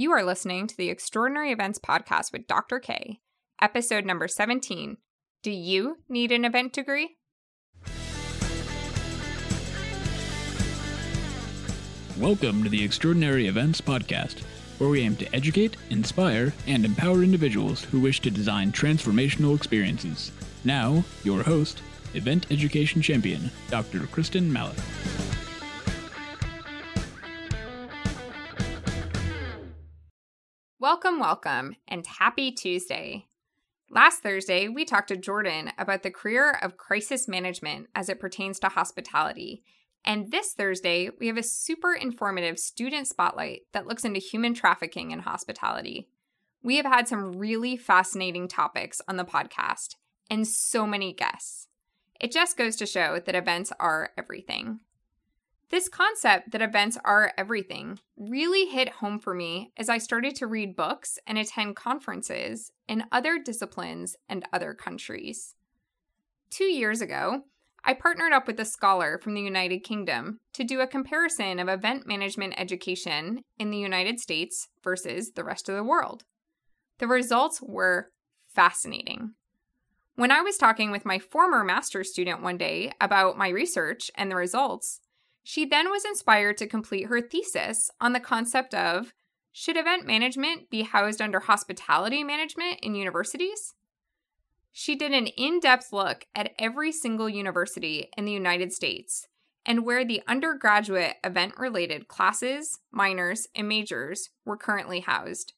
You are listening to the Extraordinary Events Podcast with Dr. K, episode number 17. Do you need an event degree? Welcome to the Extraordinary Events Podcast, where we aim to educate, inspire, and empower individuals who wish to design transformational experiences. Now, your host, Event Education Champion, Dr. Kristin Malek. Welcome, welcome, and happy Tuesday. Last Thursday, we talked to Jordan about the career of crisis management as it pertains to hospitality. And this Thursday, we have a super informative student spotlight that looks into human trafficking in hospitality. We have had some really fascinating topics on the podcast and so many guests. It just goes to show that events are everything. This concept that events are everything really hit home for me as I started to read books and attend conferences in other disciplines and other countries. Two years ago, I partnered up with a scholar from the United Kingdom to do a comparison of event management education in the United States versus the rest of the world. The results were fascinating. When I was talking with my former master's student one day about my research and the results, she then was inspired to complete her thesis on the concept of should event management be housed under hospitality management in universities? She did an in depth look at every single university in the United States and where the undergraduate event related classes, minors, and majors were currently housed.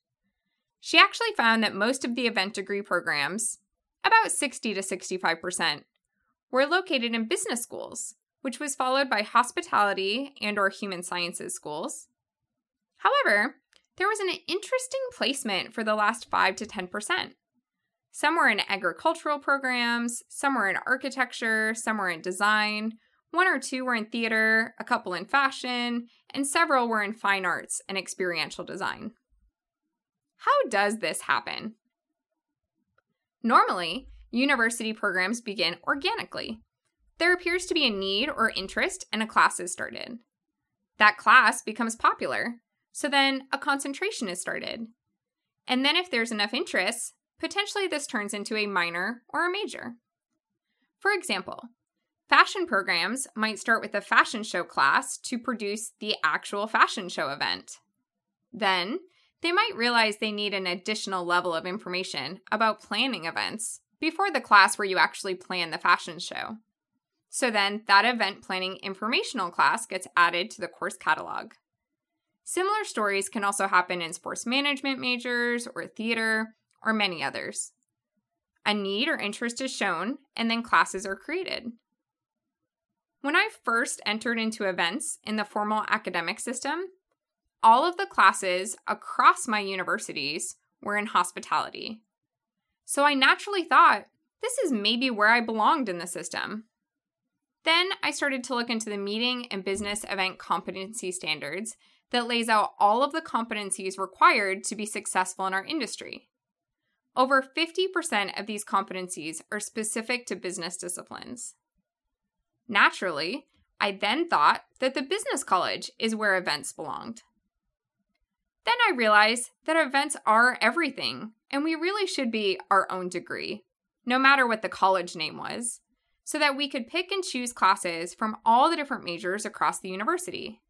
She actually found that most of the event degree programs, about 60 to 65%, were located in business schools which was followed by hospitality and or human sciences schools. However, there was an interesting placement for the last 5 to 10%. Some were in agricultural programs, some were in architecture, some were in design, one or two were in theater, a couple in fashion, and several were in fine arts and experiential design. How does this happen? Normally, university programs begin organically there appears to be a need or interest and a class is started. That class becomes popular, so then a concentration is started. And then, if there's enough interest, potentially this turns into a minor or a major. For example, fashion programs might start with a fashion show class to produce the actual fashion show event. Then, they might realize they need an additional level of information about planning events before the class where you actually plan the fashion show. So then that event planning informational class gets added to the course catalog. Similar stories can also happen in sports management majors or theater or many others. A need or interest is shown, and then classes are created. When I first entered into events in the formal academic system, all of the classes across my universities were in hospitality. So I naturally thought, this is maybe where I belonged in the system. Then I started to look into the meeting and business event competency standards that lays out all of the competencies required to be successful in our industry. Over 50% of these competencies are specific to business disciplines. Naturally, I then thought that the business college is where events belonged. Then I realized that events are everything, and we really should be our own degree, no matter what the college name was so that we could pick and choose classes from all the different majors across the university.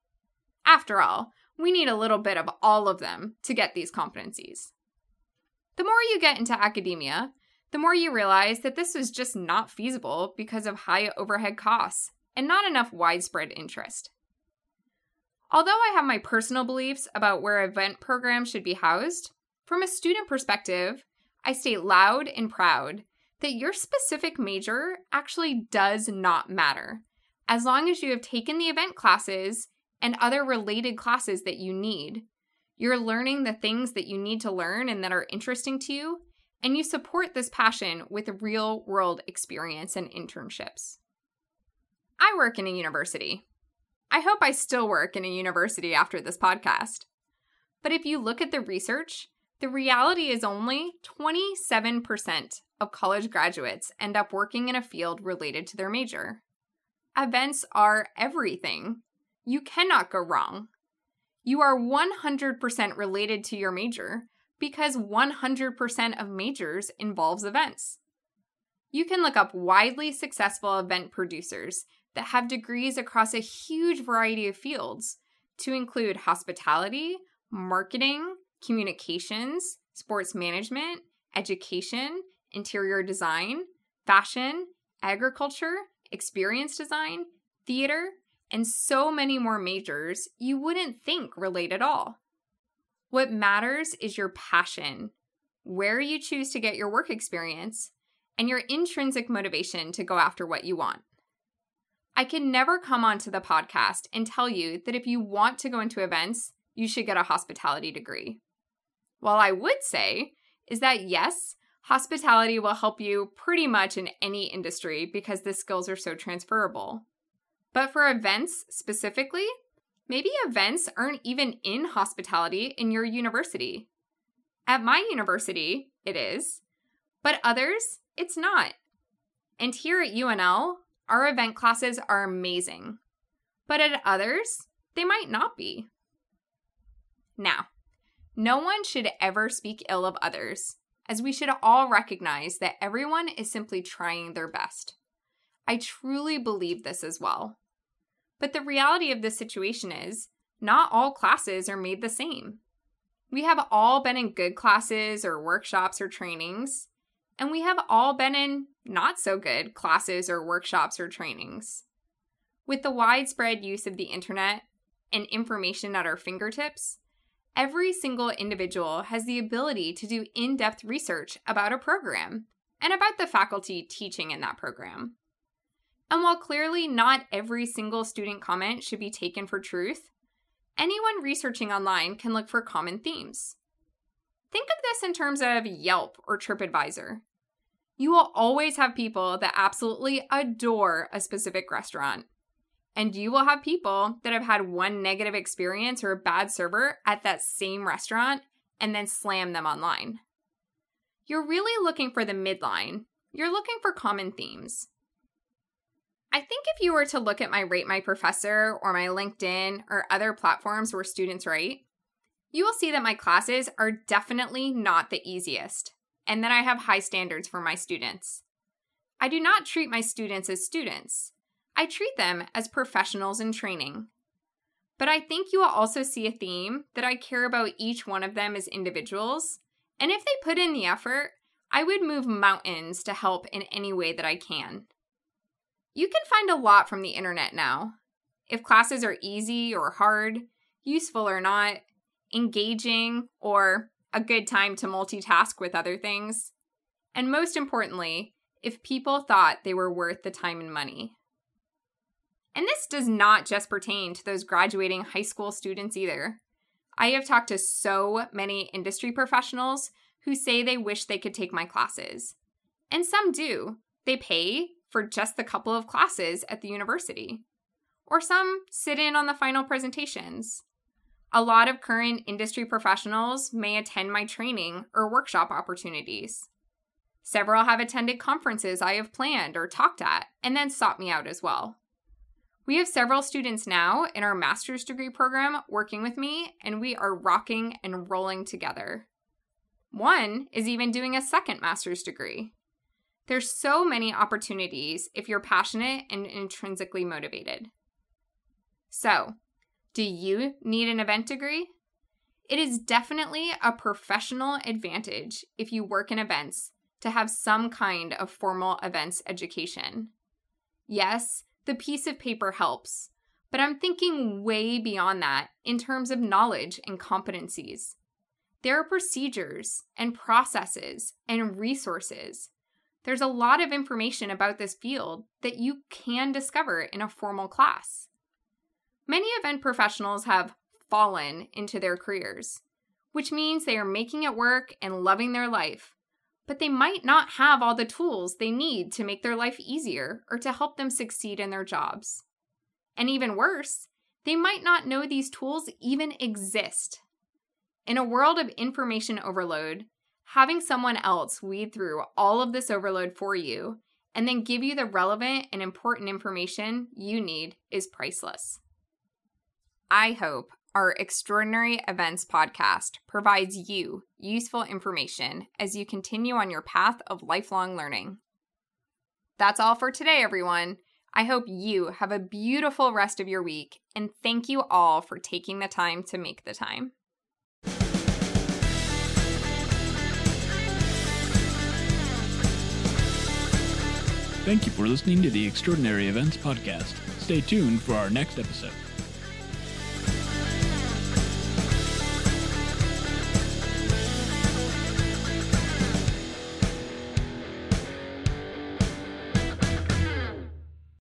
After all, we need a little bit of all of them to get these competencies. The more you get into academia, the more you realize that this was just not feasible because of high overhead costs and not enough widespread interest. Although I have my personal beliefs about where event programs should be housed, from a student perspective, I state loud and proud that your specific major actually does not matter. As long as you have taken the event classes and other related classes that you need, you're learning the things that you need to learn and that are interesting to you, and you support this passion with real world experience and internships. I work in a university. I hope I still work in a university after this podcast. But if you look at the research, the reality is only 27% of college graduates end up working in a field related to their major. Events are everything. You cannot go wrong. You are 100% related to your major because 100% of majors involves events. You can look up widely successful event producers that have degrees across a huge variety of fields to include hospitality, marketing, communications, sports management, education, interior design, fashion, agriculture, experience design, theater, and so many more majors you wouldn't think relate at all. What matters is your passion, where you choose to get your work experience, and your intrinsic motivation to go after what you want. I can never come onto the podcast and tell you that if you want to go into events, you should get a hospitality degree. While I would say is that yes, hospitality will help you pretty much in any industry because the skills are so transferable. But for events specifically, maybe events aren't even in hospitality in your university. At my university, it is, but others, it's not. And here at UNL, our event classes are amazing. But at others, they might not be. Now, no one should ever speak ill of others, as we should all recognize that everyone is simply trying their best. I truly believe this as well. But the reality of this situation is, not all classes are made the same. We have all been in good classes or workshops or trainings, and we have all been in not so good classes or workshops or trainings. With the widespread use of the internet and information at our fingertips, every single individual has the ability to do in depth research about a program and about the faculty teaching in that program. And while clearly not every single student comment should be taken for truth, anyone researching online can look for common themes. Think of this in terms of Yelp or TripAdvisor. You will always have people that absolutely adore a specific restaurant. And you will have people that have had one negative experience or a bad server at that same restaurant and then slam them online. You're really looking for the midline. You're looking for common themes. I think if you were to look at my Rate My Professor or my LinkedIn or other platforms where students write, you will see that my classes are definitely not the easiest and that I have high standards for my students. I do not treat my students as students, I treat them as professionals in training. But I think you will also see a theme that I care about each one of them as individuals, and if they put in the effort, I would move mountains to help in any way that I can. You can find a lot from the internet now. If classes are easy or hard, useful or not, engaging or a good time to multitask with other things, and most importantly, if people thought they were worth the time and money. And this does not just pertain to those graduating high school students either. I have talked to so many industry professionals who say they wish they could take my classes. And some do. They pay for just the couple of classes at the university. Or some sit in on the final presentations. A lot of current industry professionals may attend my training or workshop opportunities. Several have attended conferences I have planned or talked at and then sought me out as well. We have several students now in our master's degree program working with me, and we are rocking and rolling together. One is even doing a second master's degree. There's so many opportunities if you're passionate and intrinsically motivated. So, do you need an event degree? It is definitely a professional advantage if you work in events to have some kind of formal events education. Yes, the piece of paper helps, but I'm thinking way beyond that in terms of knowledge and competencies. There are procedures and processes and resources there's a lot of information about this field that you can discover in a formal class. Many event professionals have fallen into their careers, which means they are making it work and loving their life, but they might not have all the tools they need to make their life easier or to help them succeed in their jobs. And even worse, they might not know these tools even exist. In a world of information overload, having someone else weed through all of this overload for you and then give you the relevant and important information you need is priceless. I hope our Extraordinary Events podcast provides you useful information as you continue on your path of lifelong learning. That's all for today, everyone. I hope you have a beautiful rest of your week, and thank you all for taking the time to make the time. Thank you for listening to the Extraordinary Events Podcast. Stay tuned for our next episode.